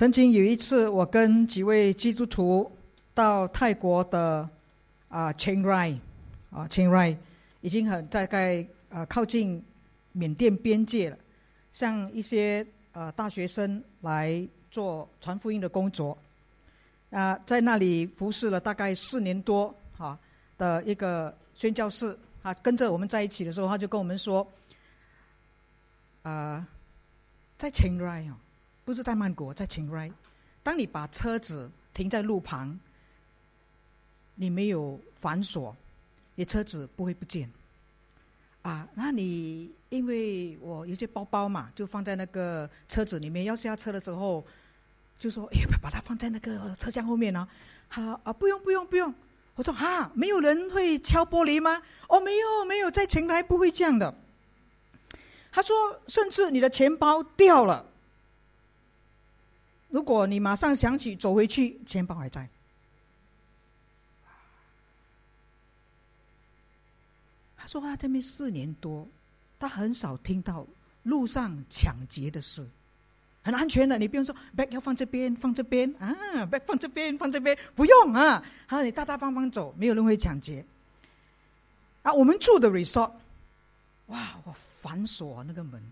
曾经有一次，我跟几位基督徒到泰国的啊 Chiang Rai 啊 Chiang Rai 已经很大概呃靠近缅甸边界了，像一些呃大学生来做传福音的工作啊，在那里服侍了大概四年多哈的一个宣教士啊，跟着我们在一起的时候，他就跟我们说，啊，在 Chiang Rai 哦。不是在曼谷，在清莱。当你把车子停在路旁，你没有反锁，你车子不会不见。啊，那你因为我有些包包嘛，就放在那个车子里面。要下车的时候，就说：“哎，把它放在那个车厢后面呢。”好啊，不用不用不用。我说：“啊，没有人会敲玻璃吗？”哦，没有没有，在清迈不会这样的。他说：“甚至你的钱包掉了。”如果你马上想起走回去，钱包还在。他说他这边四年多，他很少听到路上抢劫的事，很安全的。你不用说 bag 要放这边，放这边啊，bag 放这边，放这边，不用啊。他你大大方方走，没有人会抢劫。啊，我们住的 resort，哇，我反锁那个门。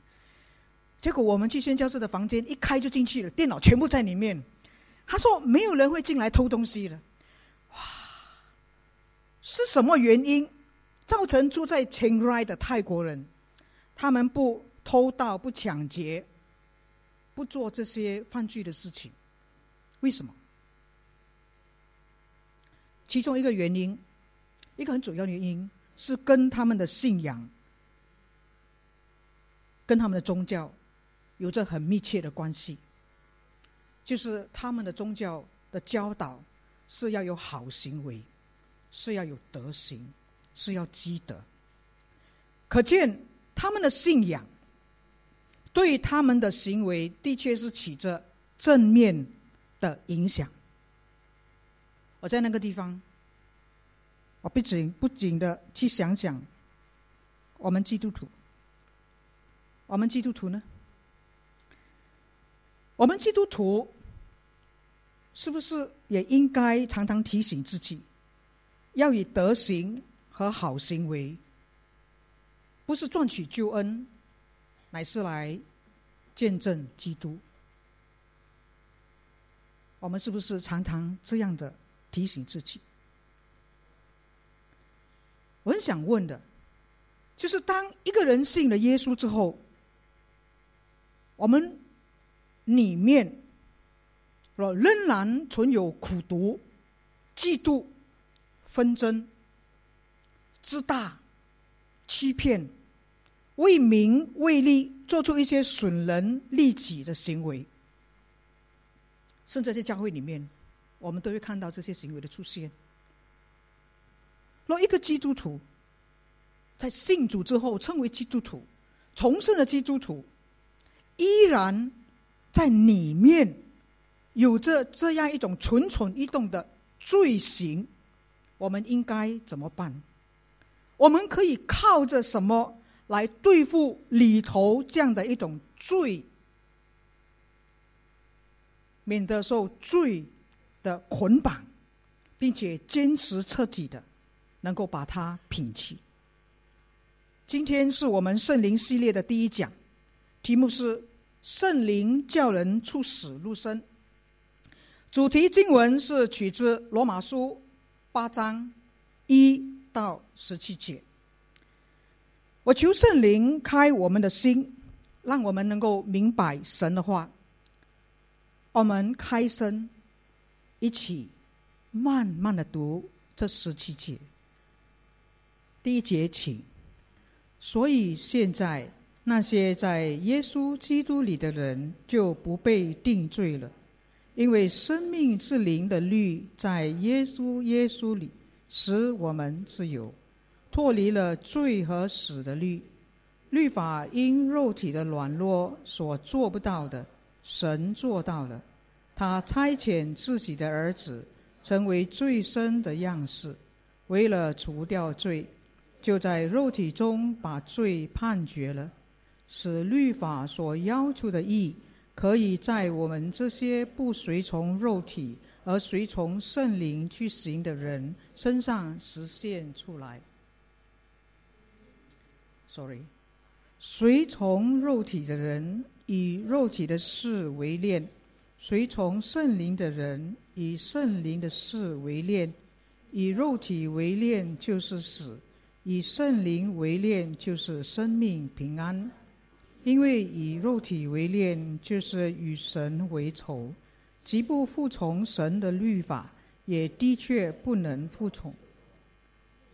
结果我们去宣教士的房间，一开就进去了，电脑全部在里面。他说没有人会进来偷东西的。哇，是什么原因造成住在清莱的泰国人，他们不偷盗、不抢劫、不做这些犯罪的事情？为什么？其中一个原因，一个很主要的原因是跟他们的信仰、跟他们的宗教。有着很密切的关系，就是他们的宗教的教导是要有好行为，是要有德行，是要积德。可见他们的信仰对他们的行为的确是起着正面的影响。我在那个地方，我不仅不仅的去想想我们基督徒，我们基督徒呢？我们基督徒是不是也应该常常提醒自己，要以德行和好行为，不是赚取救恩，乃是来见证基督？我们是不是常常这样的提醒自己？我很想问的，就是当一个人信了耶稣之后，我们。里面，若仍然存有苦毒、嫉妒、纷争、自大、欺骗、为名为利，做出一些损人利己的行为，甚至在教会里面，我们都会看到这些行为的出现。若一个基督徒在信主之后称为基督徒，重生的基督徒，依然。在里面有着这样一种蠢蠢欲动的罪行，我们应该怎么办？我们可以靠着什么来对付里头这样的一种罪，免得受罪的捆绑，并且坚持彻底的能够把它摒弃？今天是我们圣灵系列的第一讲，题目是。圣灵叫人出死入生。主题经文是取自罗马书八章一到十七节。我求圣灵开我们的心，让我们能够明白神的话。我们开声，一起慢慢的读这十七节。第一节，请。所以现在。那些在耶稣基督里的人就不被定罪了，因为生命之灵的律在耶稣耶稣里使我们自由，脱离了罪和死的律。律法因肉体的软弱所做不到的，神做到了。他差遣自己的儿子成为最深的样式，为了除掉罪，就在肉体中把罪判决了。使律法所要求的义可以在我们这些不随从肉体而随从圣灵去行的人身上实现出来。Sorry，随从肉体的人以肉体的事为念，随从圣灵的人以圣灵的事为念。以肉体为念就是死，以圣灵为念就是生命平安。因为以肉体为念就是与神为仇，既不服从神的律法，也的确不能服从。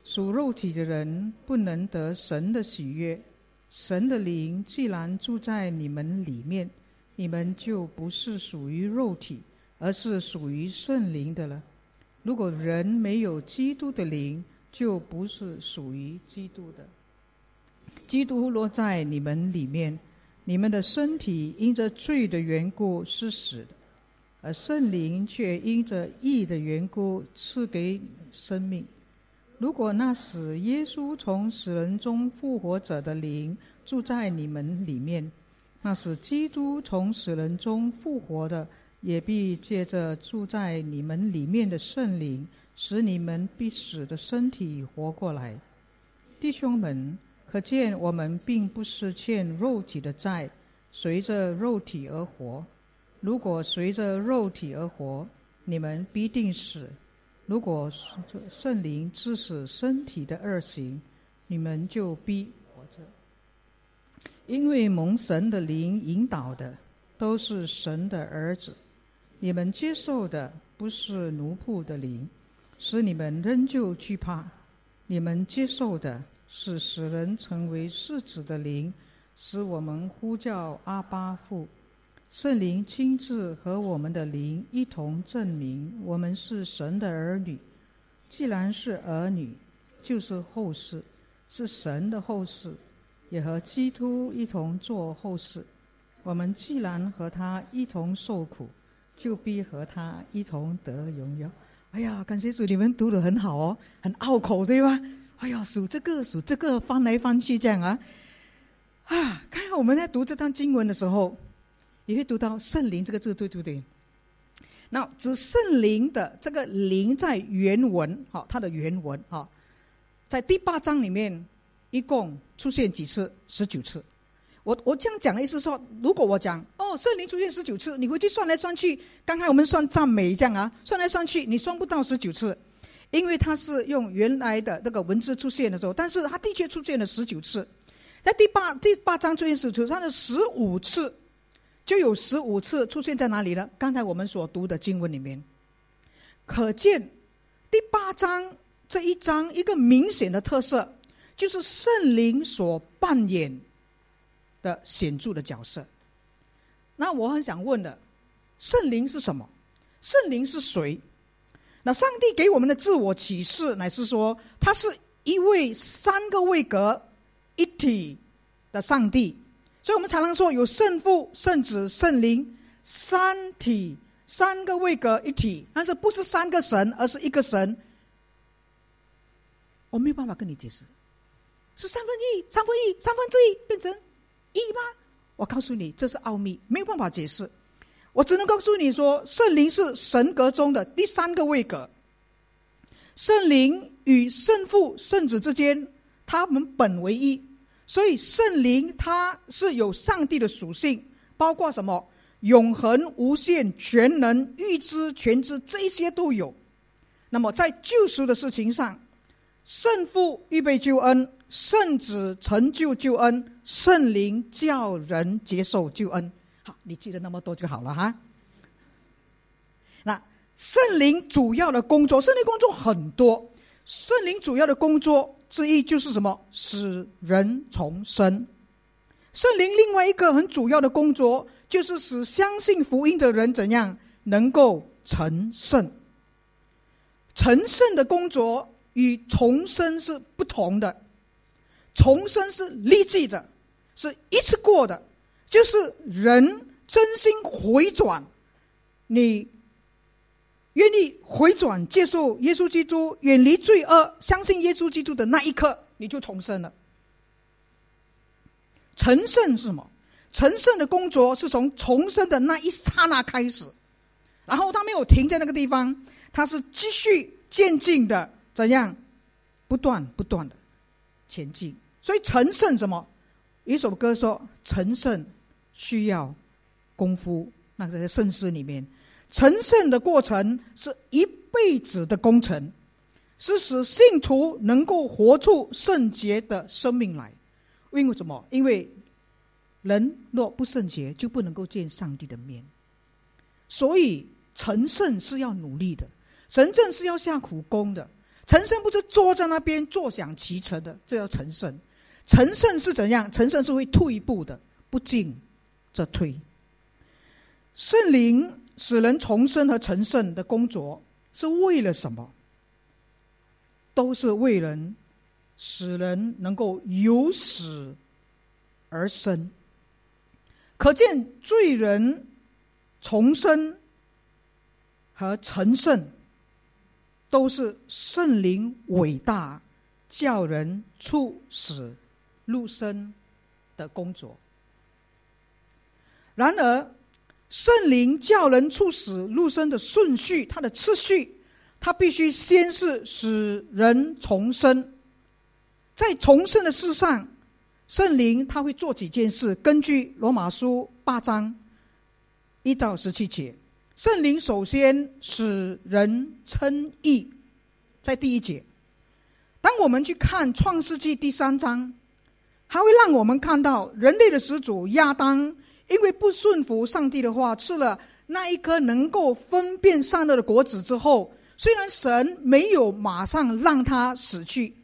属肉体的人不能得神的喜悦。神的灵既然住在你们里面，你们就不是属于肉体，而是属于圣灵的了。如果人没有基督的灵，就不是属于基督的。基督落在你们里面，你们的身体因着罪的缘故是死的，而圣灵却因着义的缘故赐给生命。如果那使耶稣从死人中复活者的灵住在你们里面，那使基督从死人中复活的。也必借着住在你们里面的圣灵，使你们必死的身体活过来。弟兄们，可见我们并不是欠肉体的债，随着肉体而活。如果随着肉体而活，你们必定死；如果圣灵致使身体的恶行，你们就必活着。因为蒙神的灵引导的，都是神的儿子。你们接受的不是奴仆的灵，使你们仍旧惧怕；你们接受的是使人成为世子的灵，使我们呼叫阿巴父。圣灵亲自和我们的灵一同证明我们是神的儿女。既然是儿女，就是后世，是神的后世，也和基督一同做后世。我们既然和他一同受苦。就必和他一同得荣耀。哎呀，感谢主，你们读的很好哦，很拗口，对吧？哎呀，数这个数这个，翻来翻去这样啊。啊，看看我们在读这段经文的时候，也会读到“圣灵”这个字，对不对？那指圣灵的这个“灵”在原文，好，它的原文啊，在第八章里面一共出现几次？十九次。我我这样讲的意思说，如果我讲哦，圣灵出现十九次，你回去算来算去，刚才我们算赞美这样啊，算来算去你算不到十九次，因为它是用原来的那个文字出现的时候，但是它的确出现了十九次，在第八第八章出现十九，它的十五次就有十五次出现在哪里呢？刚才我们所读的经文里面，可见第八章这一章一个明显的特色，就是圣灵所扮演。的显著的角色。那我很想问的，圣灵是什么？圣灵是谁？那上帝给我们的自我启示，乃是说，他是一位三个位格一体的上帝。所以我们常常说，有圣父、圣子、圣灵三体，三个位格一体，但是不是三个神，而是一个神。我没有办法跟你解释，是三分一、三分一、三分之一变成。一吗？我告诉你，这是奥秘，没有办法解释。我只能告诉你说，圣灵是神格中的第三个位格。圣灵与圣父、圣子之间，他们本为一，所以圣灵它是有上帝的属性，包括什么永恒、无限、全能、预知、全知，这些都有。那么在救赎的事情上，圣父预备救恩。圣子成就救恩，圣灵叫人接受救恩。好，你记得那么多就好了哈。那圣灵主要的工作，圣灵工作很多。圣灵主要的工作之一就是什么？使人重生。圣灵另外一个很主要的工作，就是使相信福音的人怎样能够成圣。成圣的工作与重生是不同的。重生是立即的，是一次过的，就是人真心回转，你愿意回转接受耶稣基督，远离罪恶，相信耶稣基督的那一刻，你就重生了。成圣是什么？成圣的工作是从重生的那一刹那开始，然后他没有停在那个地方，他是继续渐进的怎样，不断不断的前进。所以成圣什么？一首歌说成圣需要功夫，那个在圣诗里面，成圣的过程是一辈子的工程，是使信徒能够活出圣洁的生命来。因为什么？因为。人若不圣洁，就不能够见上帝的面。所以成圣是要努力的，成圣是要下苦功的。成圣不是坐在那边坐享其成的，这叫成圣。成圣是怎样？成圣是会退一步的，不进则推。圣灵使人重生和成圣的工作是为了什么？都是为人使人能够由死而生。可见罪人重生和成圣，都是圣灵伟大叫人处死入生的工作。然而，圣灵叫人处死入生的顺序，它的次序，它必须先是使人重生，在重生的事上。圣灵他会做几件事？根据罗马书八章一到十七节，圣灵首先使人称义，在第一节。当我们去看创世纪第三章，还会让我们看到人类的始祖亚当，因为不顺服上帝的话，吃了那一颗能够分辨善恶的果子之后，虽然神没有马上让他死去，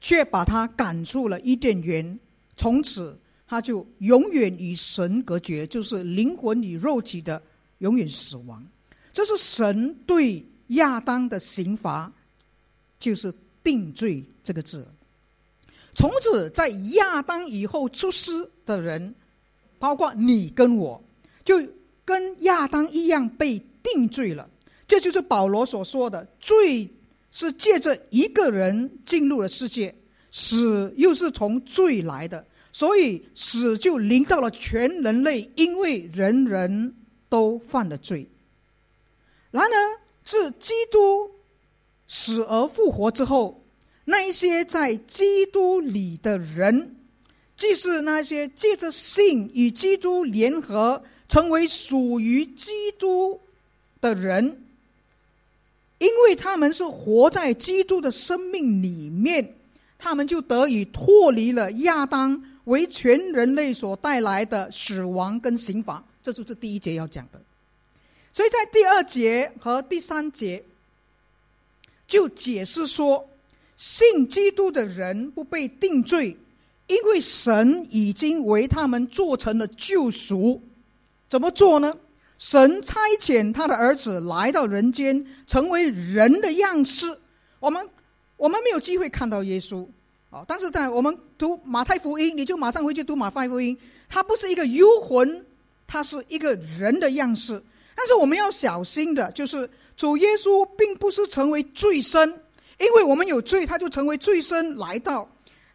却把他赶出了伊甸园。从此，他就永远与神隔绝，就是灵魂与肉体的永远死亡。这是神对亚当的刑罚，就是定罪这个字。从此，在亚当以后出世的人，包括你跟我，就跟亚当一样被定罪了。这就是保罗所说的：罪是借着一个人进入了世界。死又是从罪来的，所以死就临到了全人类，因为人人都犯了罪。然而，自基督死而复活之后，那一些在基督里的人，即是那些借着信与基督联合，成为属于基督的人，因为他们是活在基督的生命里面。他们就得以脱离了亚当为全人类所带来的死亡跟刑罚，这就是第一节要讲的。所以在第二节和第三节，就解释说，信基督的人不被定罪，因为神已经为他们做成了救赎。怎么做呢？神差遣他的儿子来到人间，成为人的样式。我们。我们没有机会看到耶稣，啊！但是在我们读马太福音，你就马上回去读马太福音。他不是一个幽魂，他是一个人的样式。但是我们要小心的，就是主耶稣并不是成为罪身，因为我们有罪，他就成为罪身来到。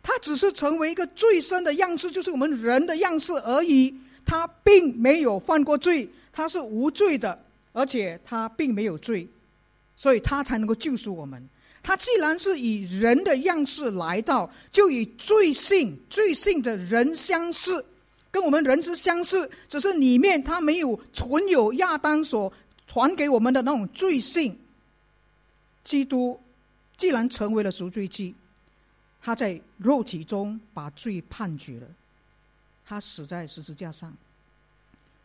他只是成为一个最深的样式，就是我们人的样式而已。他并没有犯过罪，他是无罪的，而且他并没有罪，所以他才能够救赎我们。他既然是以人的样式来到，就以罪性、罪性的人相似，跟我们人之相似，只是里面他没有存有亚当所传给我们的那种罪性。基督既然成为了赎罪祭，他在肉体中把罪判决了，他死在十字架上。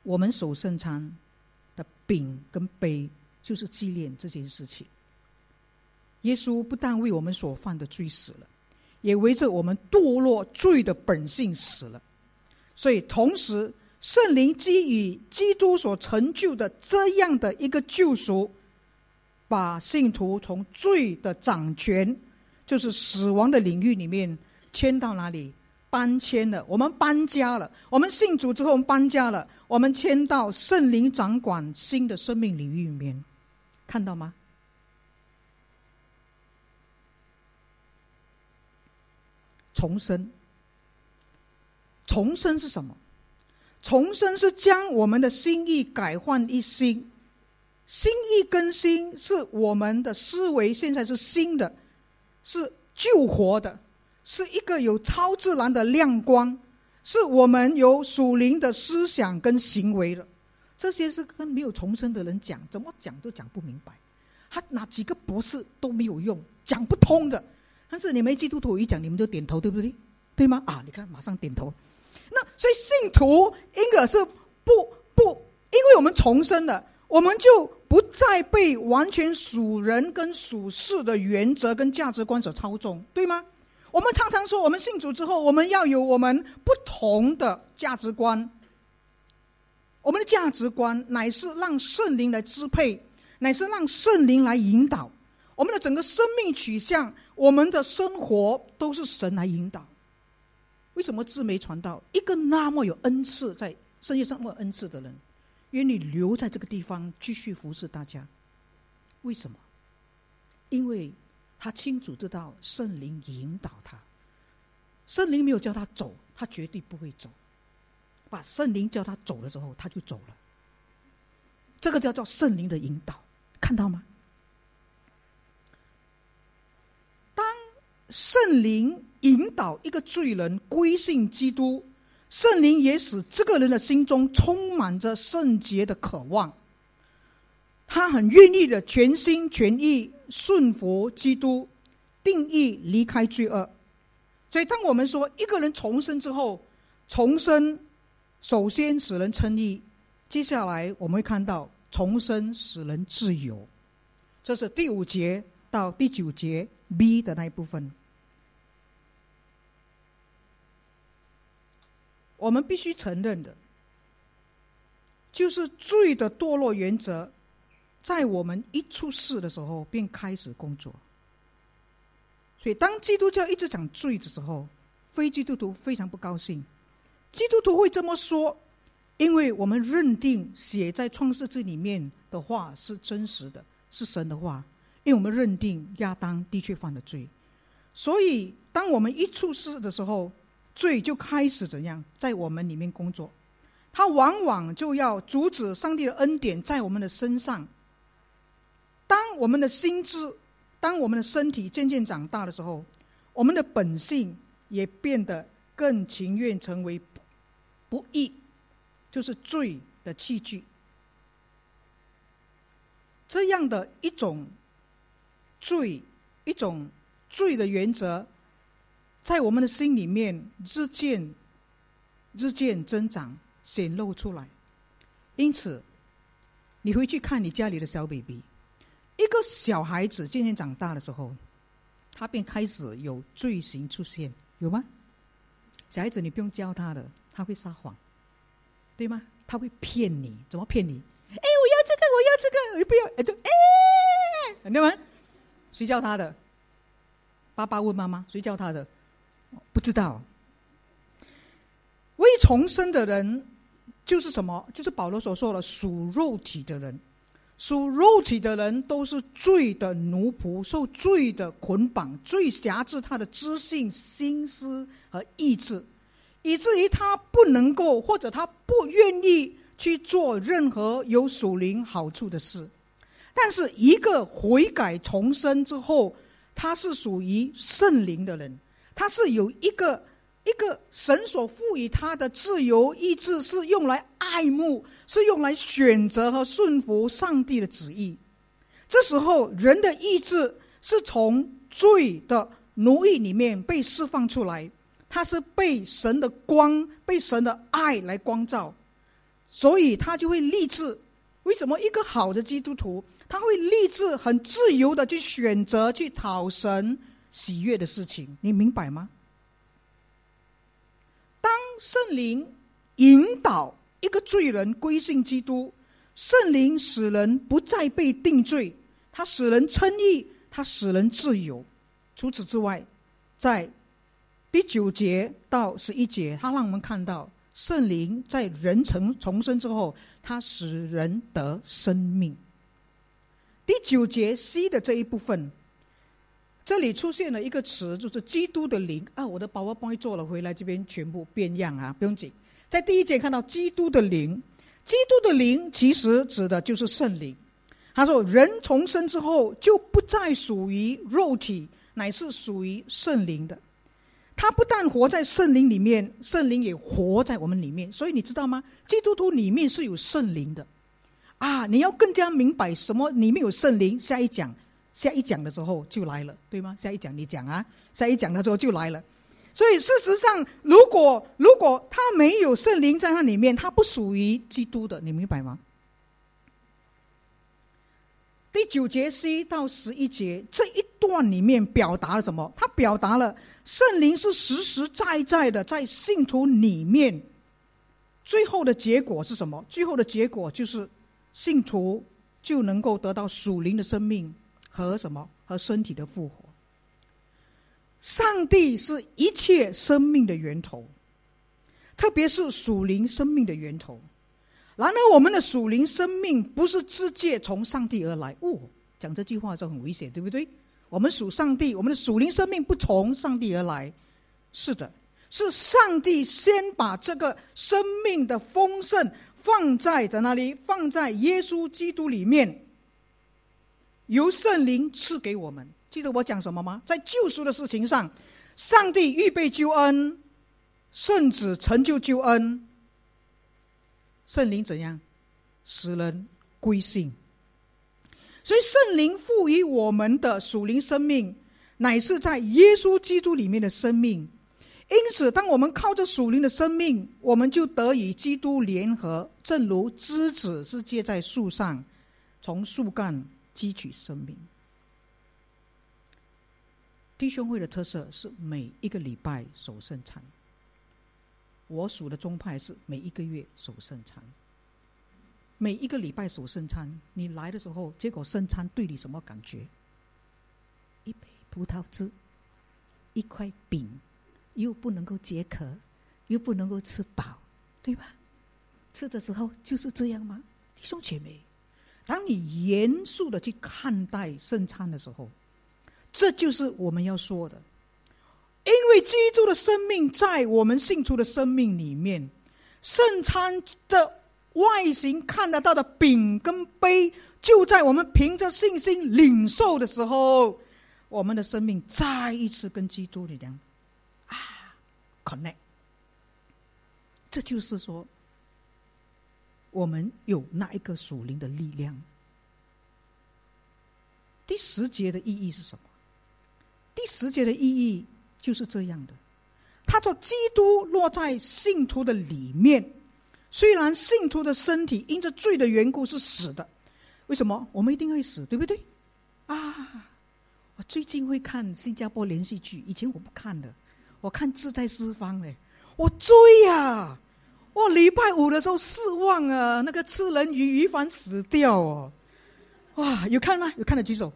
我们守圣餐的饼跟杯，就是纪念这件事情。耶稣不但为我们所犯的罪死了，也为着我们堕落罪的本性死了。所以，同时圣灵基于基督所成就的这样的一个救赎，把信徒从罪的掌权，就是死亡的领域里面迁到哪里？搬迁了。我们搬家了。我们信主之后，我们搬家了。我们迁到圣灵掌管新的生命领域里面，看到吗？重生，重生是什么？重生是将我们的心意改换一新，心意更新是我们的思维现在是新的，是救活的，是一个有超自然的亮光，是我们有属灵的思想跟行为的。这些是跟没有重生的人讲，怎么讲都讲不明白。他哪几个博士都没有用，讲不通的。但是你们基督徒一讲，你们就点头，对不对？对吗？啊，你看，马上点头。那所以信徒应该是不不，因为我们重生了，我们就不再被完全属人跟属事的原则跟价值观所操纵，对吗？我们常常说，我们信主之后，我们要有我们不同的价值观。我们的价值观乃是让圣灵来支配，乃是让圣灵来引导我们的整个生命取向，我们的生活都是神来引导。为什么自媒传道一个那么有恩赐在圣界上那么恩赐的人，愿你留在这个地方继续服侍大家？为什么？因为他清楚知道圣灵引导他，圣灵没有叫他走，他绝对不会走。把圣灵叫他走了之后，他就走了。这个叫做圣灵的引导，看到吗？当圣灵。引导一个罪人归信基督，圣灵也使这个人的心中充满着圣洁的渴望。他很愿意的全心全意顺服基督，定义离开罪恶。所以，当我们说一个人重生之后，重生首先使人称义，接下来我们会看到重生使人自由。这是第五节到第九节 B 的那一部分。我们必须承认的，就是罪的堕落原则，在我们一出世的时候便开始工作。所以，当基督教一直讲罪的时候，非基督徒非常不高兴。基督徒会这么说，因为我们认定写在创世纪里面的话是真实的，是神的话。因为我们认定亚当的确犯了罪，所以当我们一出世的时候。罪就开始怎样在我们里面工作，他往往就要阻止上帝的恩典在我们的身上。当我们的心智、当我们的身体渐渐长大的时候，我们的本性也变得更情愿成为不义，就是罪的器具。这样的一种罪，一种罪的原则。在我们的心里面日渐、日渐增长、显露出来。因此，你回去看你家里的小 baby，一个小孩子渐渐长大的时候，他便开始有罪行出现，有吗？小孩子你不用教他的，他会撒谎，对吗？他会骗你，怎么骗你？哎，我要这个，我要这个，我不要，哎，就哎，对吗？谁教他的？爸爸问妈妈，谁教他的？不知道，未重生的人就是什么？就是保罗所说的属肉体的人。属肉体的人都是罪的奴仆，受罪的捆绑，最辖制他的知性、心思和意志，以至于他不能够或者他不愿意去做任何有属灵好处的事。但是一个悔改重生之后，他是属于圣灵的人。他是有一个一个神所赋予他的自由意志，是用来爱慕，是用来选择和顺服上帝的旨意。这时候，人的意志是从罪的奴役里面被释放出来，他是被神的光、被神的爱来光照，所以他就会立志。为什么一个好的基督徒他会立志很自由的去选择去讨神？喜悦的事情，你明白吗？当圣灵引导一个罪人归信基督，圣灵使人不再被定罪，他使人称义，他使人自由。除此之外，在第九节到十一节，他让我们看到圣灵在人成重生之后，他使人得生命。第九节 C 的这一部分。这里出现了一个词，就是基督的灵啊！我的宝宝帮你做了，回来这边全部变样啊，不用紧。在第一节看到基督的灵，基督的灵其实指的就是圣灵。他说：“人重生之后，就不再属于肉体，乃是属于圣灵的。他不但活在圣灵里面，圣灵也活在我们里面。所以你知道吗？基督徒里面是有圣灵的。啊，你要更加明白什么里面有圣灵。下一讲。”下一讲的时候就来了，对吗？下一讲你讲啊，下一讲的时候就来了。所以事实上，如果如果他没有圣灵在那里面，他不属于基督的，你明白吗？第九节 C 到十一节这一段里面表达了什么？他表达了圣灵是实实在在的在信徒里面，最后的结果是什么？最后的结果就是信徒就能够得到属灵的生命。和什么？和身体的复活。上帝是一切生命的源头，特别是属灵生命的源头。然而，我们的属灵生命不是直接从上帝而来。哦，讲这句话就很危险，对不对？我们属上帝，我们的属灵生命不从上帝而来。是的，是上帝先把这个生命的丰盛放在在哪里？放在耶稣基督里面。由圣灵赐给我们，记得我讲什么吗？在救赎的事情上，上帝预备救恩，圣子成就救恩，圣灵怎样使人归信？所以圣灵赋予我们的属灵生命，乃是在耶稣基督里面的生命。因此，当我们靠着属灵的生命，我们就得与基督联合，正如枝子是接在树上，从树干。汲取生命，弟兄会的特色是每一个礼拜守圣餐。我属的宗派是每一个月守圣餐。每一个礼拜守圣餐，你来的时候，结果圣餐对你什么感觉？一杯葡萄汁，一块饼，又不能够解渴，又不能够吃饱，对吧？吃的时候就是这样吗？弟兄姐妹。当你严肃的去看待圣餐的时候，这就是我们要说的。因为基督的生命在我们信徒的生命里面，圣餐的外形看得到的饼跟杯，就在我们凭着信心领受的时候，我们的生命再一次跟基督一样啊，connect。这就是说。我们有那一个属灵的力量。第十节的意义是什么？第十节的意义就是这样的：他说，基督落在信徒的里面，虽然信徒的身体因着罪的缘故是死的，为什么？我们一定会死，对不对？啊！我最近会看新加坡连续剧，以前我不看的，我看《志在四方》嘞，我追呀！我！礼拜五的时候失望啊，那个吃人鱼鱼凡死掉哦。哇，有看吗？有看的举手。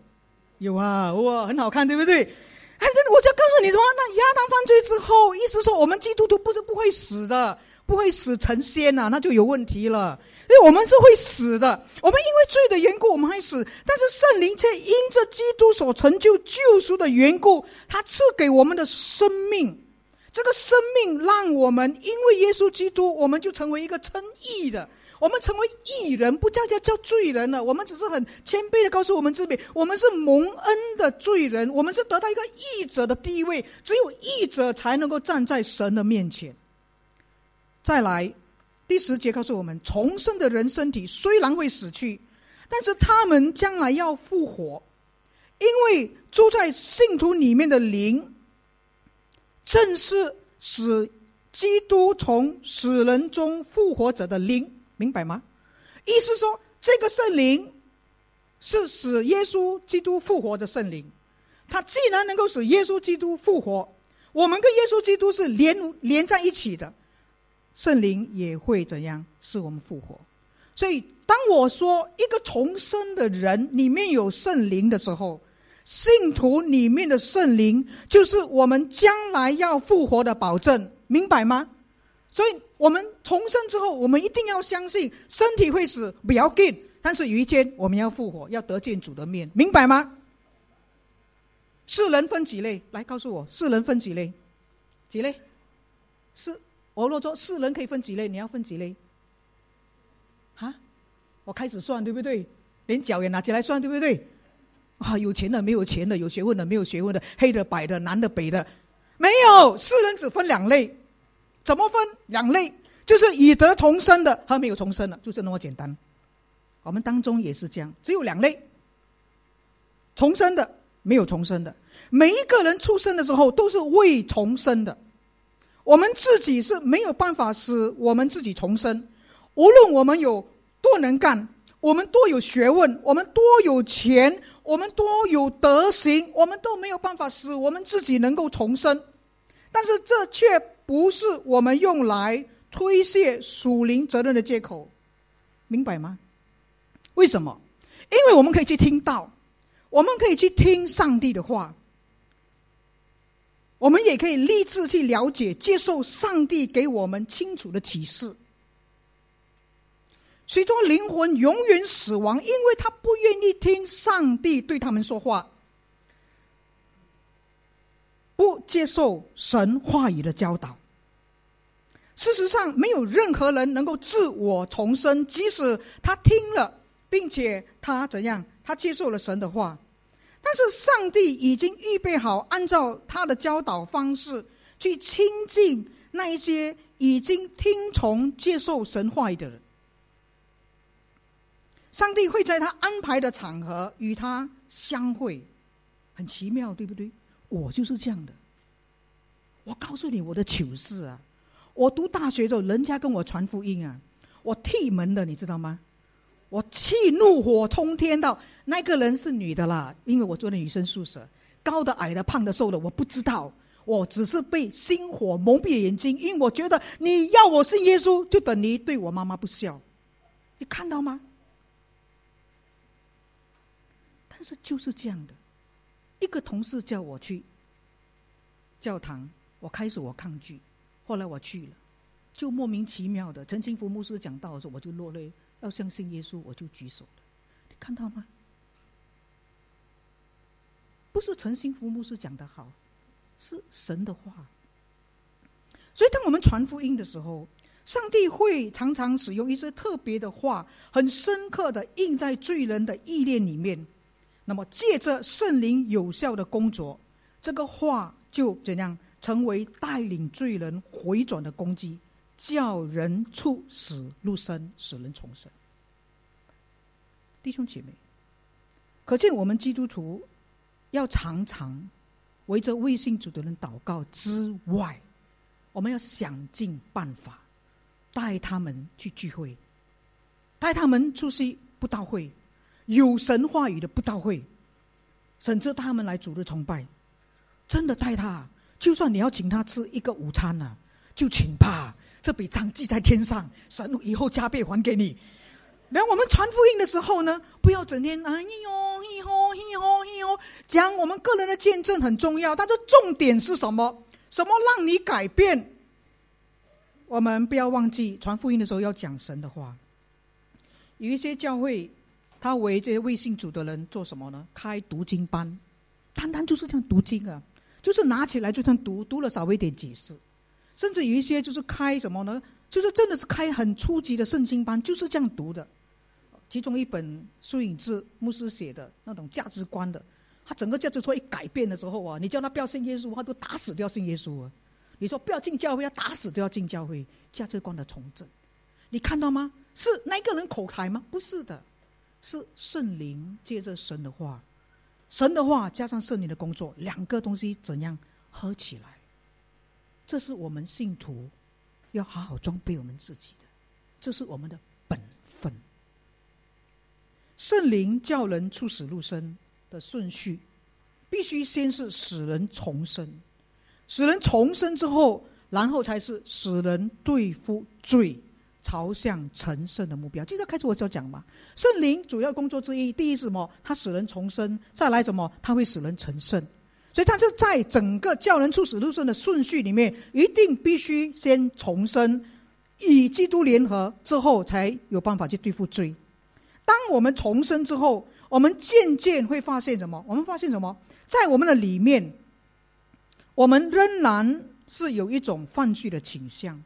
有啊，哇，很好看，对不对？哎，我就告诉你什么？那亚当犯罪之后，意思说我们基督徒不是不会死的，不会死成仙呐，那就有问题了。因为我们是会死的，我们因为罪的缘故我们会死，但是圣灵却因着基督所成就救赎的缘故，他赐给我们的生命。这个生命让我们因为耶稣基督，我们就成为一个称义的，我们成为义人，不叫叫叫罪人了。我们只是很谦卑的告诉我们自己，我们是蒙恩的罪人，我们是得到一个义者的地位，只有义者才能够站在神的面前。再来，第十节告诉我们，重生的人身体虽然会死去，但是他们将来要复活，因为住在信徒里面的灵。正是使基督从死人中复活者的灵，明白吗？意思说，这个圣灵是使耶稣基督复活的圣灵。他既然能够使耶稣基督复活，我们跟耶稣基督是连连在一起的，圣灵也会怎样使我们复活？所以，当我说一个重生的人里面有圣灵的时候，信徒里面的圣灵，就是我们将来要复活的保证，明白吗？所以，我们重生之后，我们一定要相信身体会死，不要紧。但是有一天我们要复活，要得见主的面，明白吗？世人分几类？来告诉我，世人分几类？几类？是我若说世人可以分几类，你要分几类？啊？我开始算，对不对？连脚也拿起来算，对不对？啊，有钱的，没有钱的，有学问的，没有学问的，黑的、白的，南的、北的，没有。世人只分两类，怎么分？两类就是以德重生的和没有重生的，就是那么简单。我们当中也是这样，只有两类：重生的，没有重生的。每一个人出生的时候都是未重生的，我们自己是没有办法使我们自己重生。无论我们有多能干，我们多有学问，我们多有钱，我们多有德行，我们都没有办法使我们自己能够重生。但是这却不是我们用来推卸属灵责任的借口，明白吗？为什么？因为我们可以去听到，我们可以去听上帝的话。我们也可以立志去了解、接受上帝给我们清楚的启示。许多灵魂永远死亡，因为他不愿意听上帝对他们说话，不接受神话语的教导。事实上，没有任何人能够自我重生，即使他听了，并且他怎样，他接受了神的话。但是上帝已经预备好，按照他的教导方式去亲近那一些已经听从、接受神话语的人。上帝会在他安排的场合与他相会，很奇妙，对不对？我就是这样的。我告诉你我的糗事啊！我读大学的时候，人家跟我传福音啊，我替门的，你知道吗？我气怒火冲天到。那个人是女的啦，因为我住在女生宿舍，高的、矮的、胖的、瘦的，我不知道，我只是被心火蒙蔽眼睛，因为我觉得你要我信耶稣，就等于对我妈妈不孝，你看到吗？但是就是这样的，一个同事叫我去教堂，我开始我抗拒，后来我去了，就莫名其妙的，陈清福牧师讲道的时候，我就落泪，要相信耶稣，我就举手了，你看到吗？不是诚心福牧师讲的好，是神的话。所以，当我们传福音的时候，上帝会常常使用一些特别的话，很深刻的印在罪人的意念里面。那么，借着圣灵有效的工作，这个话就怎样成为带领罪人回转的攻击，叫人处死入生，使人重生。弟兄姐妹，可见我们基督徒。要常常围着未信主的人祷告之外，我们要想尽办法带他们去聚会，带他们出席不道会，有神话语的不到会，甚至他们来主日崇拜，真的带他，就算你要请他吃一个午餐呢，就请吧，这笔账记在天上，神以后加倍还给你。然后我们传福音的时候呢，不要整天哎呦。嘿吼嘿吼嘿吼，讲我们个人的见证很重要，但是重点是什么？什么让你改变？我们不要忘记传福音的时候要讲神的话。有一些教会，他为这些未信主的人做什么呢？开读经班，单单就是这样读经啊，就是拿起来就算读，读了稍微点解释。甚至有一些就是开什么呢？就是真的是开很初级的圣经班，就是这样读的。其中一本苏影志牧师写的那种价值观的，他整个价值观一改变的时候啊，你叫他不要信耶稣，他都打死都要信耶稣啊！你说不要进教会，要打死都要进教会，价值观的重整，你看到吗？是那个人口才吗？不是的，是圣灵借着神的话，神的话加上圣灵的工作，两个东西怎样合起来？这是我们信徒要好好装备我们自己的，这是我们的本分。圣灵叫人出死入生的顺序，必须先是使人重生，使人重生之后，然后才是使人对付罪，朝向成圣的目标。记得开始我所讲嘛，圣灵主要工作之一，第一是什么？它使人重生，再来什么？它会使人成圣。所以，它是在整个叫人出死入生的顺序里面，一定必须先重生，与基督联合之后，才有办法去对付罪。当我们重生之后，我们渐渐会发现什么？我们发现什么？在我们的里面，我们仍然是有一种犯罪的倾向。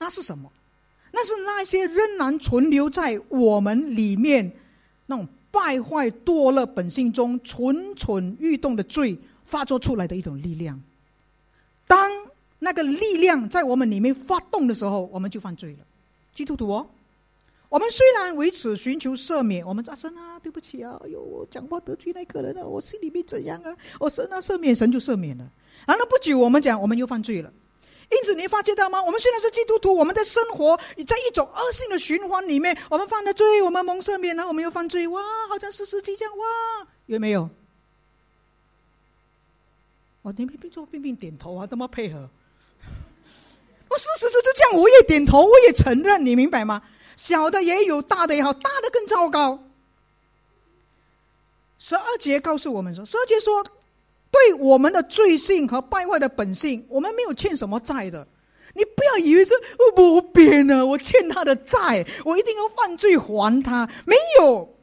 那是什么？那是那些仍然存留在我们里面那种败坏堕落本性中蠢蠢欲动的罪发作出来的一种力量。当那个力量在我们里面发动的时候，我们就犯罪了。基督徒哦，我们虽然为此寻求赦免，我们说神啊，对不起啊，哎呦，我讲话得罪那个人了，我心里面怎样啊？我神啊，赦免，神就赦免了。然后不久，我们讲，我们又犯罪了。因此，你发觉到吗？我们虽然是基督徒，我们的生活在一种恶性的循环里面。我们犯了罪，我们蒙赦免，然后我们又犯罪。哇，好像是实际这样哇，有没有？我你并做并并点头啊，这么配合。我事实是就这样，我也点头，我也承认，你明白吗？小的也有，大的也好，大的更糟糕。十二节告诉我们说，十二节说。对我们的罪性和败坏的本性，我们没有欠什么债的。你不要以为是我编了，我欠他的债，我一定要犯罪还他。没有，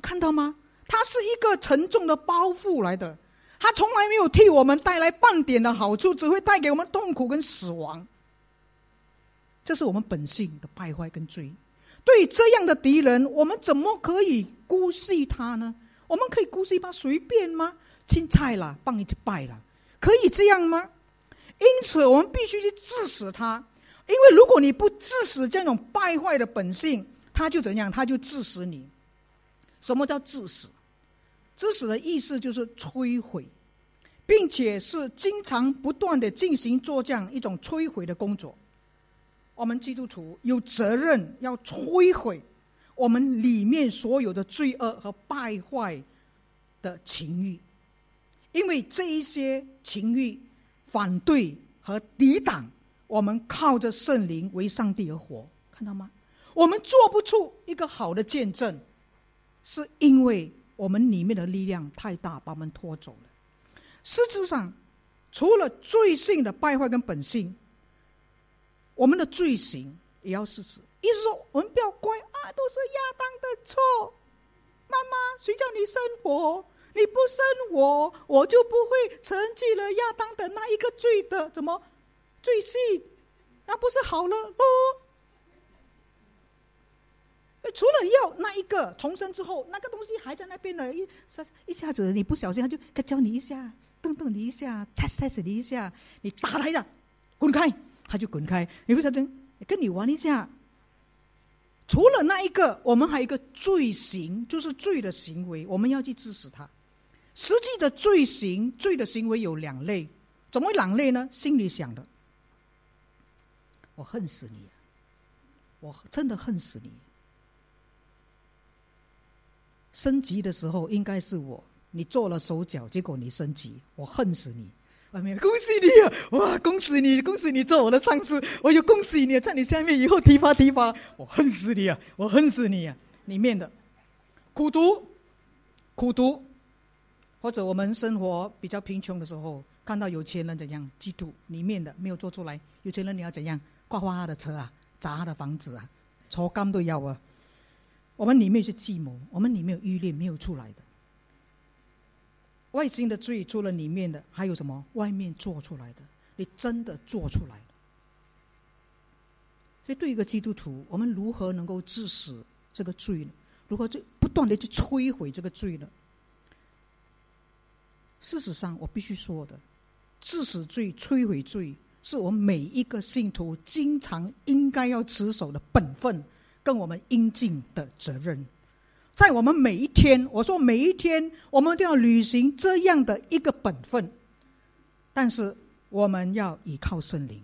看到吗？他是一个沉重的包袱来的，他从来没有替我们带来半点的好处，只会带给我们痛苦跟死亡。这是我们本性的败坏跟罪。对这样的敌人，我们怎么可以姑息他呢？我们可以姑息他随便吗？青菜了，帮你去拜了，可以这样吗？因此，我们必须去致死他，因为如果你不致死这种败坏的本性，他就怎样？他就致死你。什么叫致死？致死的意思就是摧毁，并且是经常不断的进行做这样一种摧毁的工作。我们基督徒有责任要摧毁我们里面所有的罪恶和败坏的情欲。因为这一些情欲、反对和抵挡，我们靠着圣灵为上帝而活，看到吗？我们做不出一个好的见证，是因为我们里面的力量太大，把我们拖走了。实质上，除了罪性的败坏跟本性，我们的罪行也要事实。意思说，我们不要怪啊，都是亚当的错。妈妈，谁叫你生活？你不生我，我就不会承继了亚当的那一个罪的怎么罪性？那不是好了哦？除了要那一个重生之后，那个东西还在那边呢。一下一下子你不小心，他就教你一下，瞪瞪你一下，test test 你一下，你打他一下，滚开，他就滚开。你不小心跟你玩一下。除了那一个，我们还有一个罪行，就是罪的行为，我们要去致死他。实际的罪行、罪的行为有两类，怎么会两类呢？心里想的，我恨死你，我真的恨死你。升级的时候应该是我，你做了手脚，结果你升级，我恨死你。外面恭喜你啊！哇，恭喜你，恭喜你做我的上司，我就恭喜你，在你下面以后提拔提拔，我恨死你啊！我恨死你啊！里面的苦读，苦读。或者我们生活比较贫穷的时候，看到有钱人怎样嫉妒里面的没有做出来，有钱人你要怎样刮花他的车啊，砸他的房子啊，抽干都要啊。我们里面是计谋，我们里面有欲念没有出来的。外心的罪除了里面的，还有什么？外面做出来的，你真的做出来了。所以，对一个基督徒，我们如何能够致死这个罪呢？如何就不断的去摧毁这个罪呢？事实上，我必须说的，致死罪、摧毁罪，是我们每一个信徒经常应该要持守的本分，跟我们应尽的责任。在我们每一天，我说每一天，我们都要履行这样的一个本分。但是，我们要依靠圣灵，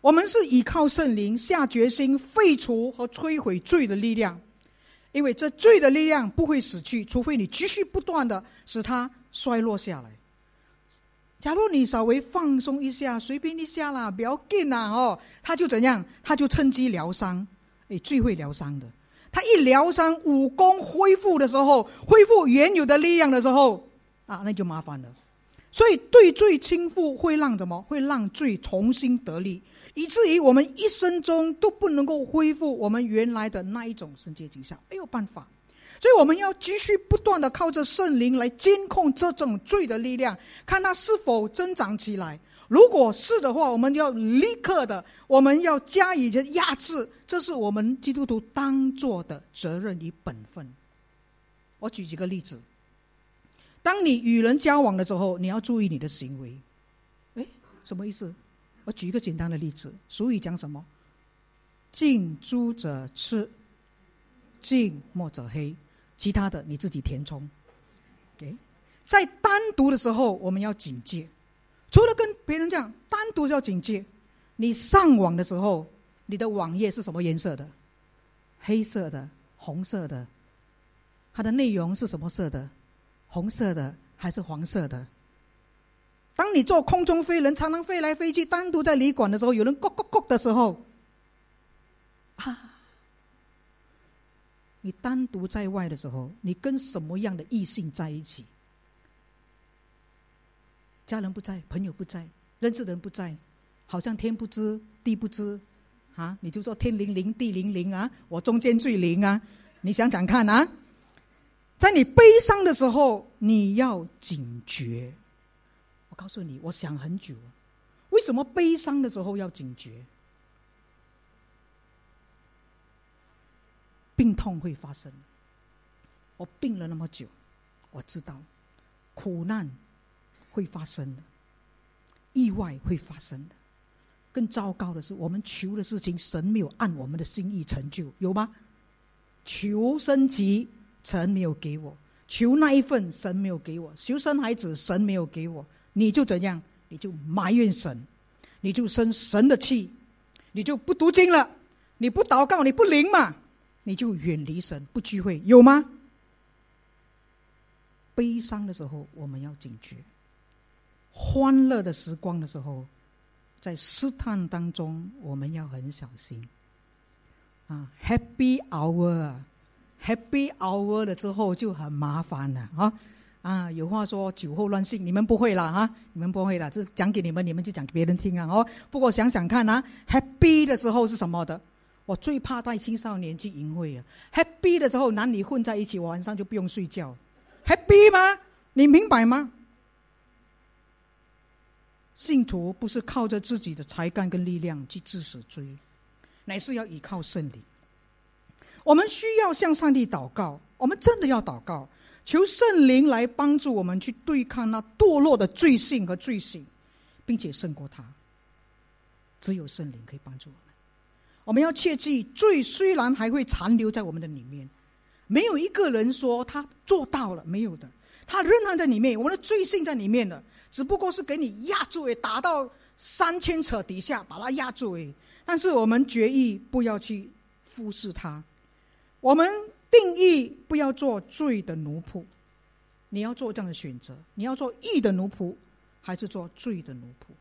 我们是依靠圣灵下决心废除和摧毁罪的力量，因为这罪的力量不会死去，除非你继续不断的使它。衰落下来。假如你稍微放松一下，随便一下啦，不要紧啦哦，他就怎样？他就趁机疗伤。哎，最会疗伤的，他一疗伤，武功恢复的时候，恢复原有的力量的时候，啊，那就麻烦了。所以对罪倾覆会让什么？会让罪重新得力，以至于我们一生中都不能够恢复我们原来的那一种神界景象，没有办法。所以我们要继续不断的靠着圣灵来监控这种罪的力量，看它是否增长起来，如果是的话，我们要立刻的，我们要加以的压制，这是我们基督徒当做的责任与本分。我举几个例子：当你与人交往的时候，你要注意你的行为。哎，什么意思？我举一个简单的例子，俗语讲什么？“近朱者赤，近墨者黑。”其他的你自己填充。给，在单独的时候，我们要警戒。除了跟别人讲，单独要警戒。你上网的时候，你的网页是什么颜色的？黑色的、红色的。它的内容是什么色的？红色的还是黄色的？当你做空中飞人，常常飞来飞去，单独在旅馆的时候，有人咕咕咕的时候，啊！你单独在外的时候，你跟什么样的异性在一起？家人不在，朋友不在，认识的人不在，好像天不知地不知，啊！你就说天灵灵地灵灵啊，我中间最灵啊！你想想看啊，在你悲伤的时候，你要警觉。我告诉你，我想很久，为什么悲伤的时候要警觉？病痛会发生，我病了那么久，我知道苦难会发生的，意外会发生的。更糟糕的是，我们求的事情，神没有按我们的心意成就，有吗？求升级，神没有给我；求那一份，神没有给我；求生孩子，神没有给我。你就怎样？你就埋怨神，你就生神的气，你就不读经了，你不祷告，你不灵嘛？你就远离神，不聚会，有吗？悲伤的时候，我们要警觉；欢乐的时光的时候，在试探当中，我们要很小心。啊，Happy hour，Happy hour 了之后就很麻烦了啊！啊，有话说酒后乱性，你们不会了啊！你们不会了，这讲给你们，你们就讲给别人听啊！哦，不过想想看啊，Happy 的时候是什么的？我最怕带青少年去淫秽啊！Happy 的时候，男女混在一起，晚上就不用睡觉。Happy 吗？你明白吗？信徒不是靠着自己的才干跟力量去致死追，乃是要依靠圣灵。我们需要向上帝祷告，我们真的要祷告，求圣灵来帮助我们去对抗那堕落的罪性和罪行，并且胜过他。只有圣灵可以帮助我。我们要切记，罪虽然还会残留在我们的里面，没有一个人说他做到了，没有的，他仍然在里面。我们的罪性在里面的，只不过是给你压住，打到三千尺底下把它压住。但是我们决意不要去忽视它，我们定义不要做罪的奴仆。你要做这样的选择，你要做义的奴仆，还是做罪的奴仆？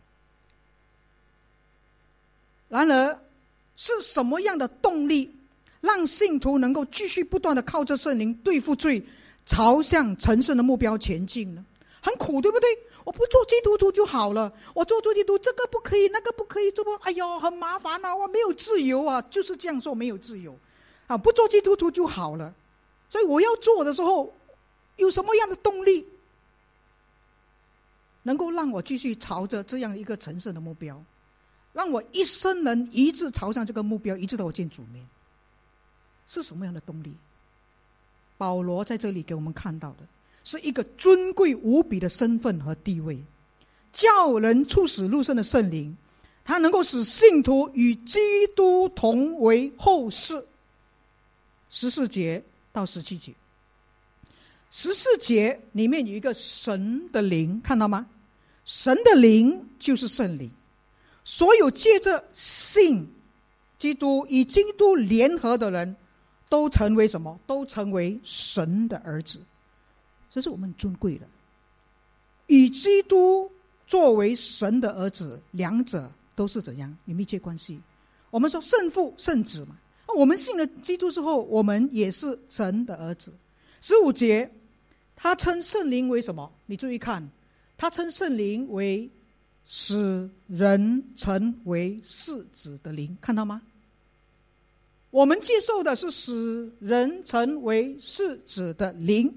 然而。是什么样的动力，让信徒能够继续不断的靠着圣灵对付罪，朝向成圣的目标前进呢？很苦，对不对？我不做基督徒就好了，我做做基督徒这个不可以，那个不可以，这不，哎呦，很麻烦啊！我没有自由啊，就是这样说，没有自由啊！不做基督徒就好了，所以我要做的时候，有什么样的动力，能够让我继续朝着这样一个成圣的目标？让我一生能一直朝向这个目标，一直到我见主面，是什么样的动力？保罗在这里给我们看到的是一个尊贵无比的身份和地位，叫人促使入圣的圣灵，他能够使信徒与基督同为后世。十四节到十七节，十四节里面有一个神的灵，看到吗？神的灵就是圣灵。所有借着信基督与基督联合的人，都成为什么？都成为神的儿子。这是我们尊贵的。与基督作为神的儿子，两者都是怎样有密切关系？我们说圣父圣子嘛。我们信了基督之后，我们也是神的儿子。十五节，他称圣灵为什么？你注意看，他称圣灵为。使人成为世子的灵，看到吗？我们接受的是使人成为世子的灵，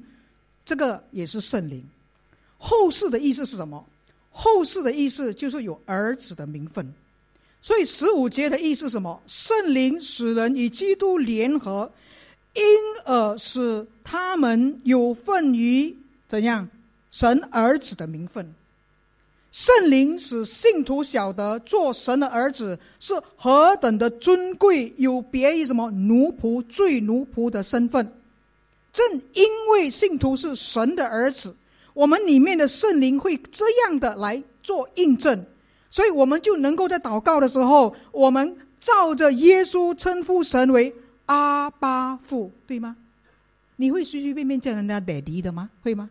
这个也是圣灵。后世的意思是什么？后世的意思就是有儿子的名分。所以十五节的意思是什么？圣灵使人与基督联合，因而使他们有份于怎样神儿子的名分。圣灵使信徒晓得做神的儿子是何等的尊贵，有别于什么奴仆、最奴仆的身份。正因为信徒是神的儿子，我们里面的圣灵会这样的来做印证，所以我们就能够在祷告的时候，我们照着耶稣称呼神为阿巴父，对吗？你会随随便便叫人家爹地的吗？会吗？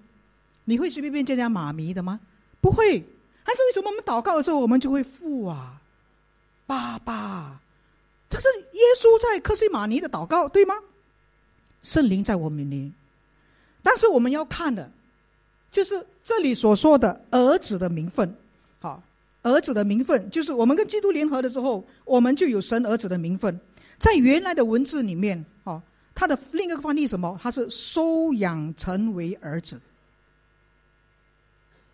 你会随便便叫人家妈咪的吗？不会。还是为什么我们祷告的时候，我们就会父啊，爸爸？这是耶稣在克西马尼的祷告，对吗？圣灵在我们里，但是我们要看的，就是这里所说的儿子的名分。好，儿子的名分，就是我们跟基督联合的时候，我们就有神儿子的名分。在原来的文字里面，哦，它的另一个翻译什么？它是收养成为儿子。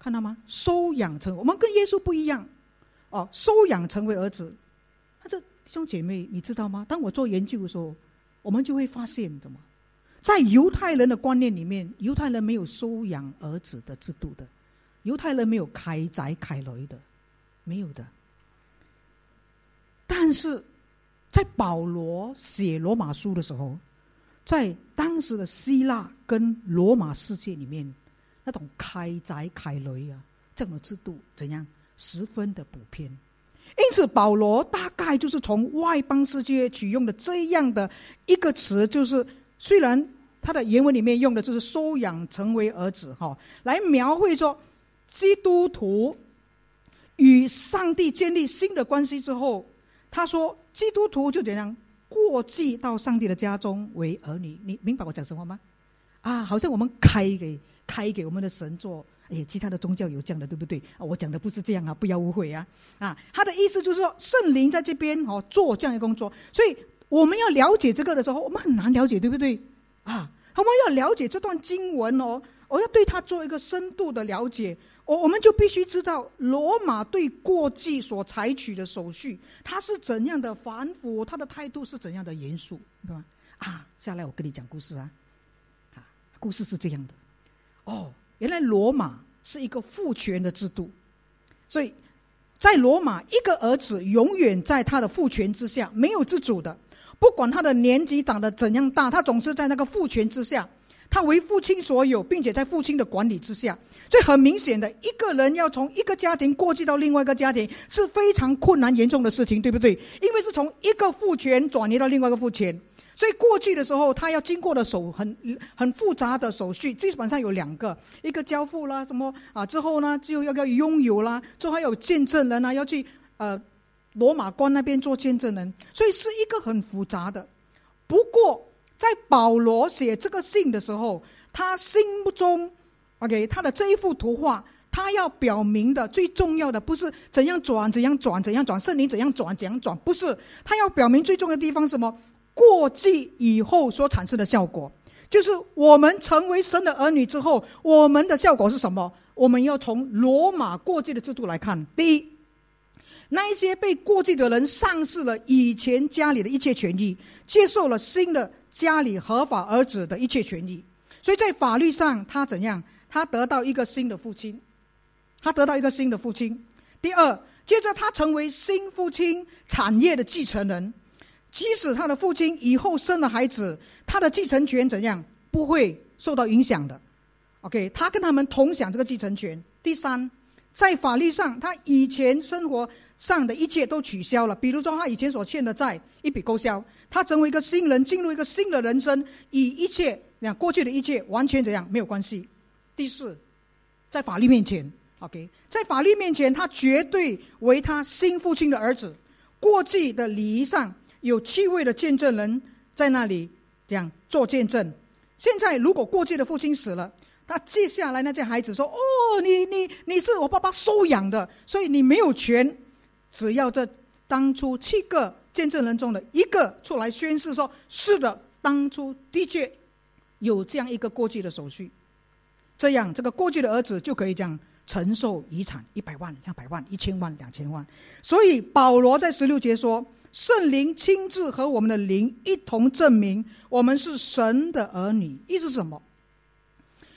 看到吗？收养成我们跟耶稣不一样，哦，收养成为儿子。他这弟兄姐妹，你知道吗？当我做研究的时候，我们就会发现，什么？在犹太人的观念里面，犹太人没有收养儿子的制度的，犹太人没有开宅开雷的，没有的。但是在保罗写罗马书的时候，在当时的希腊跟罗马世界里面。那种开宅开雷啊，这样的制度怎样十分的普遍？因此，保罗大概就是从外邦世界取用的这样的一个词，就是虽然他的原文里面用的就是收养成为儿子哈，来描绘说基督徒与上帝建立新的关系之后，他说基督徒就怎样过继到上帝的家中为儿女。你明白我讲什么吗？啊，好像我们开给。开给我们的神做，哎，其他的宗教有这样的，对不对？啊，我讲的不是这样啊，不要误会啊！啊，他的意思就是说，圣灵在这边哦做这样的工作，所以我们要了解这个的时候，我们很难了解，对不对？啊，我们要了解这段经文哦，我要对他做一个深度的了解，我我们就必须知道罗马对过继所采取的手续，他是怎样的反腐，他的态度是怎样的严肃，对吧？啊，下来我跟你讲故事啊，啊，故事是这样的。哦，原来罗马是一个父权的制度，所以在罗马，一个儿子永远在他的父权之下，没有自主的。不管他的年纪长得怎样大，他总是在那个父权之下，他为父亲所有，并且在父亲的管理之下。所以很明显的，一个人要从一个家庭过继到另外一个家庭，是非常困难严重的事情，对不对？因为是从一个父权转移到另外一个父权。所以过去的时候，他要经过的手很很复杂的手续，基本上有两个：一个交付啦，什么啊？之后呢，就要要拥有啦，之后还有见证人啊，要去呃罗马关那边做见证人，所以是一个很复杂的。不过，在保罗写这个信的时候，他心目中，OK，他的这一幅图画，他要表明的最重要的不是怎样转、怎样转、怎样转，圣灵怎样转、怎样转，不是他要表明最重要的地方是什么？过继以后所产生的效果，就是我们成为神的儿女之后，我们的效果是什么？我们要从罗马过继的制度来看。第一，那一些被过继的人丧失了以前家里的一切权益，接受了新的家里合法儿子的一切权益，所以在法律上他怎样？他得到一个新的父亲，他得到一个新的父亲。第二，接着他成为新父亲产业的继承人。即使他的父亲以后生了孩子，他的继承权怎样不会受到影响的？OK，他跟他们同享这个继承权。第三，在法律上，他以前生活上的一切都取消了，比如说他以前所欠的债一笔勾销，他成为一个新人，进入一个新的人生，以一切那过去的一切完全怎样没有关系。第四，在法律面前，OK，在法律面前，他绝对为他新父亲的儿子。过继的礼仪上。有七位的见证人在那里这样做见证。现在如果过去的父亲死了，他接下来那些孩子说：“哦，你你你是我爸爸收养的，所以你没有权。只要这当初七个见证人中的一个出来宣誓说：是的，当初的确有这样一个过继的手续，这样这个过继的儿子就可以这样承受遗产一百万、两百万、一千万、两千万。所以保罗在十六节说：“圣灵亲自和我们的灵一同证明，我们是神的儿女。”意思是什么？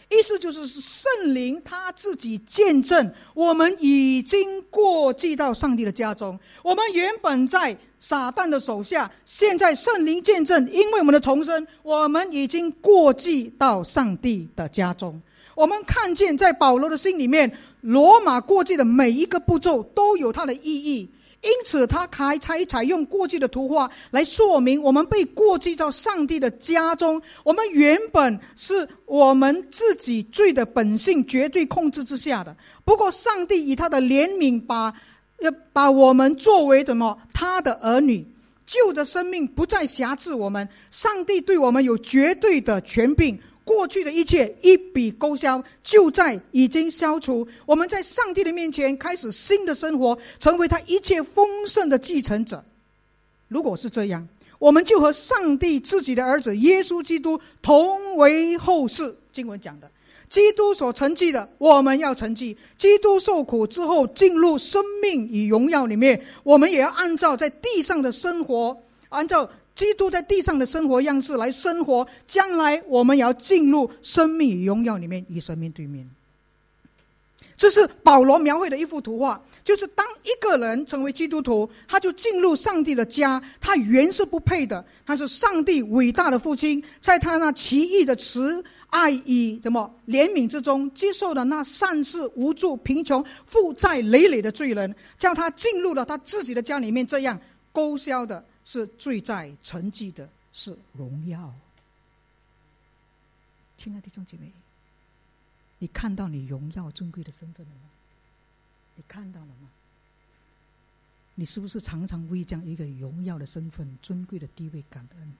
意思就是圣灵他自己见证，我们已经过继到上帝的家中。我们原本在撒旦的手下，现在圣灵见证，因为我们的重生，我们已经过继到上帝的家中。我们看见在保罗的心里面，罗马过继的每一个步骤都有它的意义。因此，他还采采用过去的图画来说明，我们被过继到上帝的家中。我们原本是我们自己罪的本性绝对控制之下的。不过，上帝以他的怜悯，把要把我们作为什么？他的儿女，旧的生命不再辖制我们。上帝对我们有绝对的权柄。过去的一切一笔勾销，就在已经消除。我们在上帝的面前开始新的生活，成为他一切丰盛的继承者。如果是这样，我们就和上帝自己的儿子耶稣基督同为后世。经文讲的，基督所承继的，我们要承继。基督受苦之后进入生命与荣耀里面，我们也要按照在地上的生活，按照。基督在地上的生活样式来生活，将来我们要进入生命与荣耀里面与神面对面。这是保罗描绘的一幅图画，就是当一个人成为基督徒，他就进入上帝的家。他原是不配的，他是上帝伟大的父亲，在他那奇异的慈爱与什么怜悯之中，接受了那善事无助、贫穷、负债累累的罪人，叫他进入了他自己的家里面，这样勾销的。是罪在沉寂的，是荣耀。亲爱的弟兄姐妹，你看到你荣耀尊贵的身份了吗？你看到了吗？你是不是常常为这样一个荣耀的身份、尊贵的地位感恩？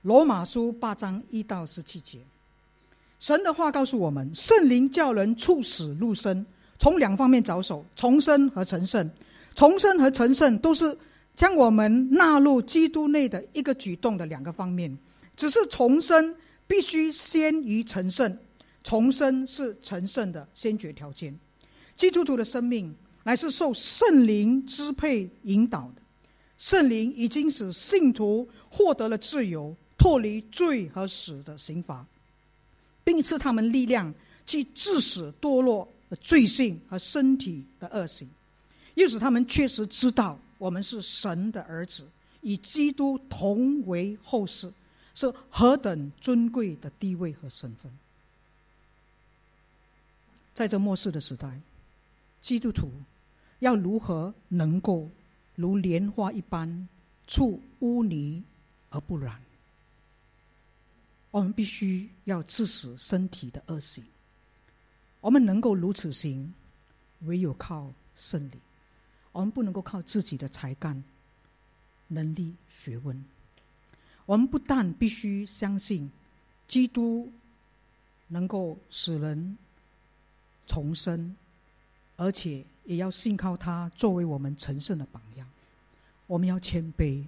罗马书八章一到十七节，神的话告诉我们：圣灵叫人处死入生，从两方面着手，重生和成圣。重生和成圣都是。将我们纳入基督内的一个举动的两个方面，只是重生必须先于成圣，重生是成圣的先决条件。基督徒的生命乃是受圣灵支配引导的，圣灵已经使信徒获得了自由，脱离罪和死的刑罚，并赐他们力量去致死堕落的罪性和身体的恶行，又使他们确实知道。我们是神的儿子，与基督同为后世，是何等尊贵的地位和身份。在这末世的时代，基督徒要如何能够如莲花一般出污泥而不染？我们必须要致死身体的恶行。我们能够如此行，唯有靠圣灵。我们不能够靠自己的才干、能力、学问。我们不但必须相信基督能够使人重生，而且也要信靠他作为我们成圣的榜样。我们要谦卑，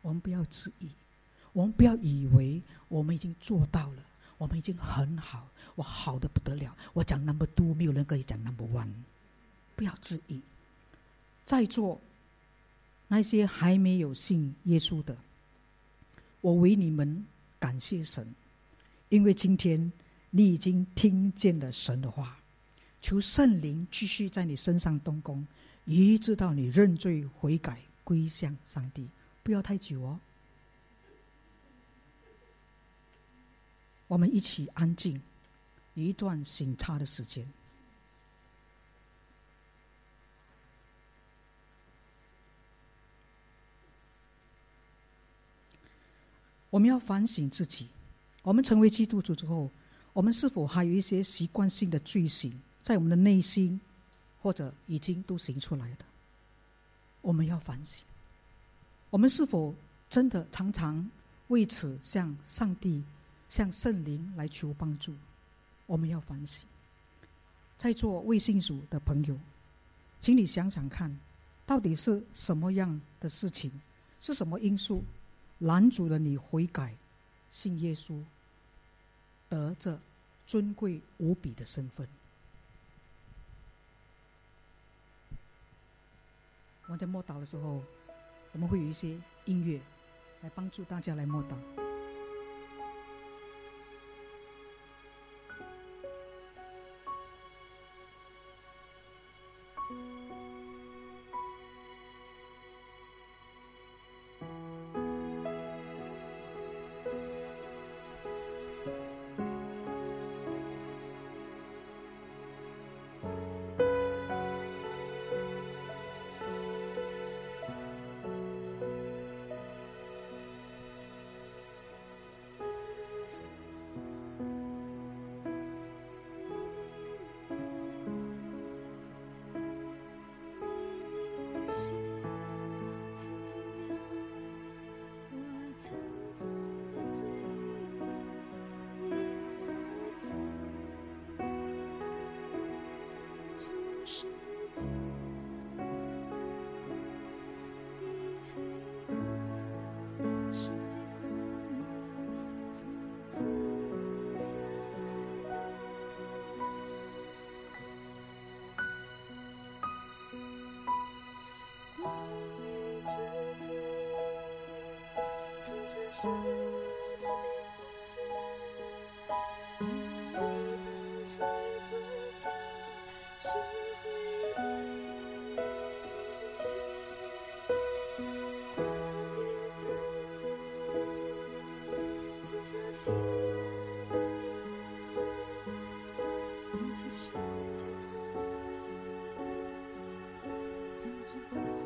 我们不要自意，我们不要以为我们已经做到了，我们已经很好，我好的不得了。我讲 number two，没有人可以讲 number one。不要自意。在座那些还没有信耶稣的，我为你们感谢神，因为今天你已经听见了神的话，求圣灵继续在你身上动工，一直到你认罪悔改归向上帝。不要太久哦，我们一起安静一段醒茶的时间。我们要反省自己：我们成为基督徒之后，我们是否还有一些习惯性的罪行在我们的内心，或者已经都行出来的？我们要反省：我们是否真的常常为此向上帝、向圣灵来求帮助？我们要反省。在做微信组的朋友，请你想想看，到底是什么样的事情，是什么因素？拦阻了你悔改、信耶稣，得这尊贵无比的身份。我们在默祷的时候，我们会有一些音乐来帮助大家来默祷。比起世界，将烛光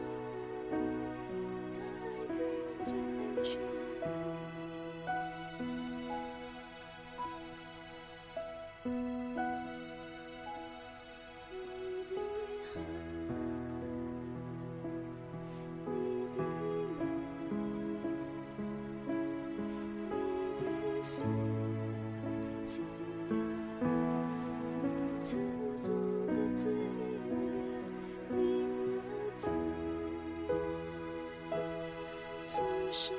弟兄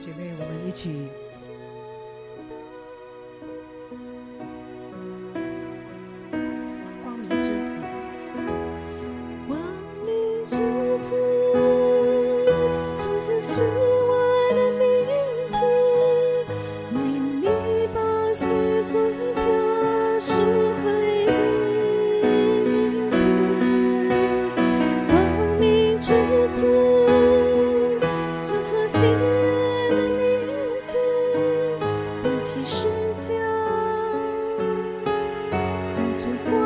姐妹，我们一起。谈的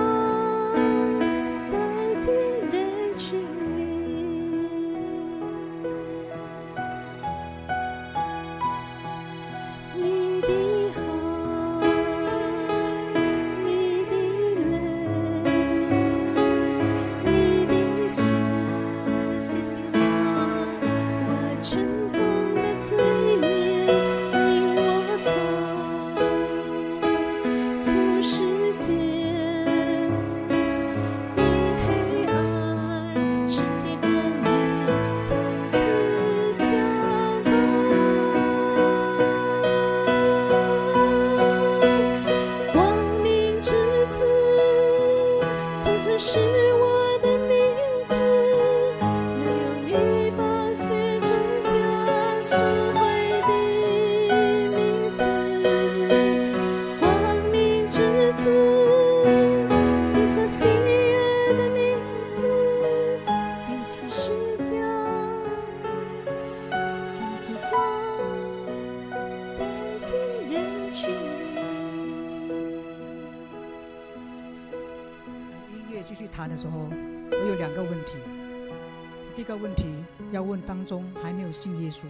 耶稣，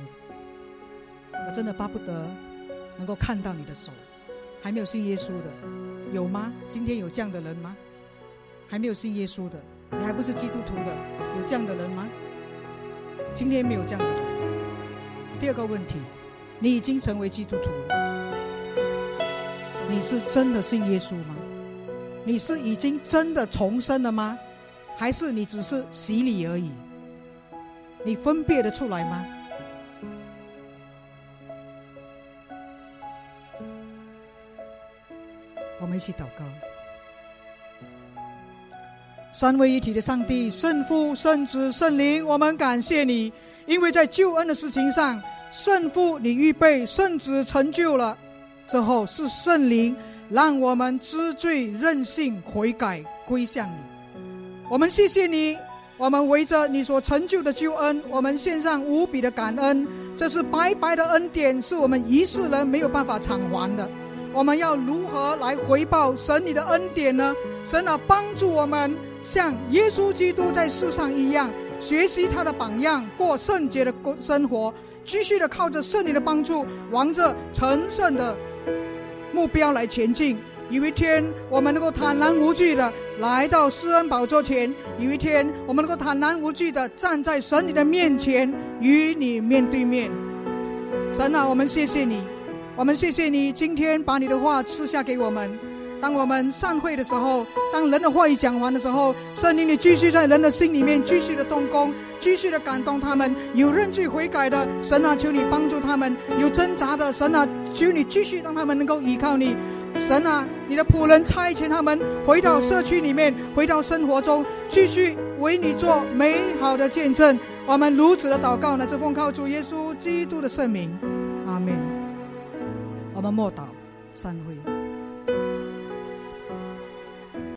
我真的巴不得能够看到你的手。还没有信耶稣的，有吗？今天有这样的人吗？还没有信耶稣的，你还不是基督徒的，有这样的人吗？今天没有这样的人。第二个问题，你已经成为基督徒了，你是真的信耶稣吗？你是已经真的重生了吗？还是你只是洗礼而已？你分辨得出来吗？我们一起祷告。三位一体的上帝，圣父、圣子、圣灵，我们感谢你，因为在救恩的事情上，圣父你预备，圣子成就了，之后是圣灵让我们知罪、任性、悔改、归向你。我们谢谢你，我们围着你所成就的救恩，我们献上无比的感恩。这是白白的恩典，是我们一世人没有办法偿还的。我们要如何来回报神你的恩典呢？神啊，帮助我们像耶稣基督在世上一样，学习他的榜样，过圣洁的过生活，继续的靠着圣灵的帮助，往着成圣的目标来前进。有一天，我们能够坦然无惧的来到施恩宝座前；有一天，我们能够坦然无惧的站在神你的面前，与你面对面。神啊，我们谢谢你。我们谢谢你今天把你的话赐下给我们。当我们散会的时候，当人的话语讲完的时候，圣灵你继续在人的心里面继续的动工，继续的感动他们。有认罪悔改的神啊，求你帮助他们；有挣扎的神啊，求你继续让他们能够依靠你。神啊，你的仆人差遣他们回到社区里面，回到生活中，继续为你做美好的见证。我们如此的祷告呢，是奉靠主耶稣基督的圣名，我们默祷，散会。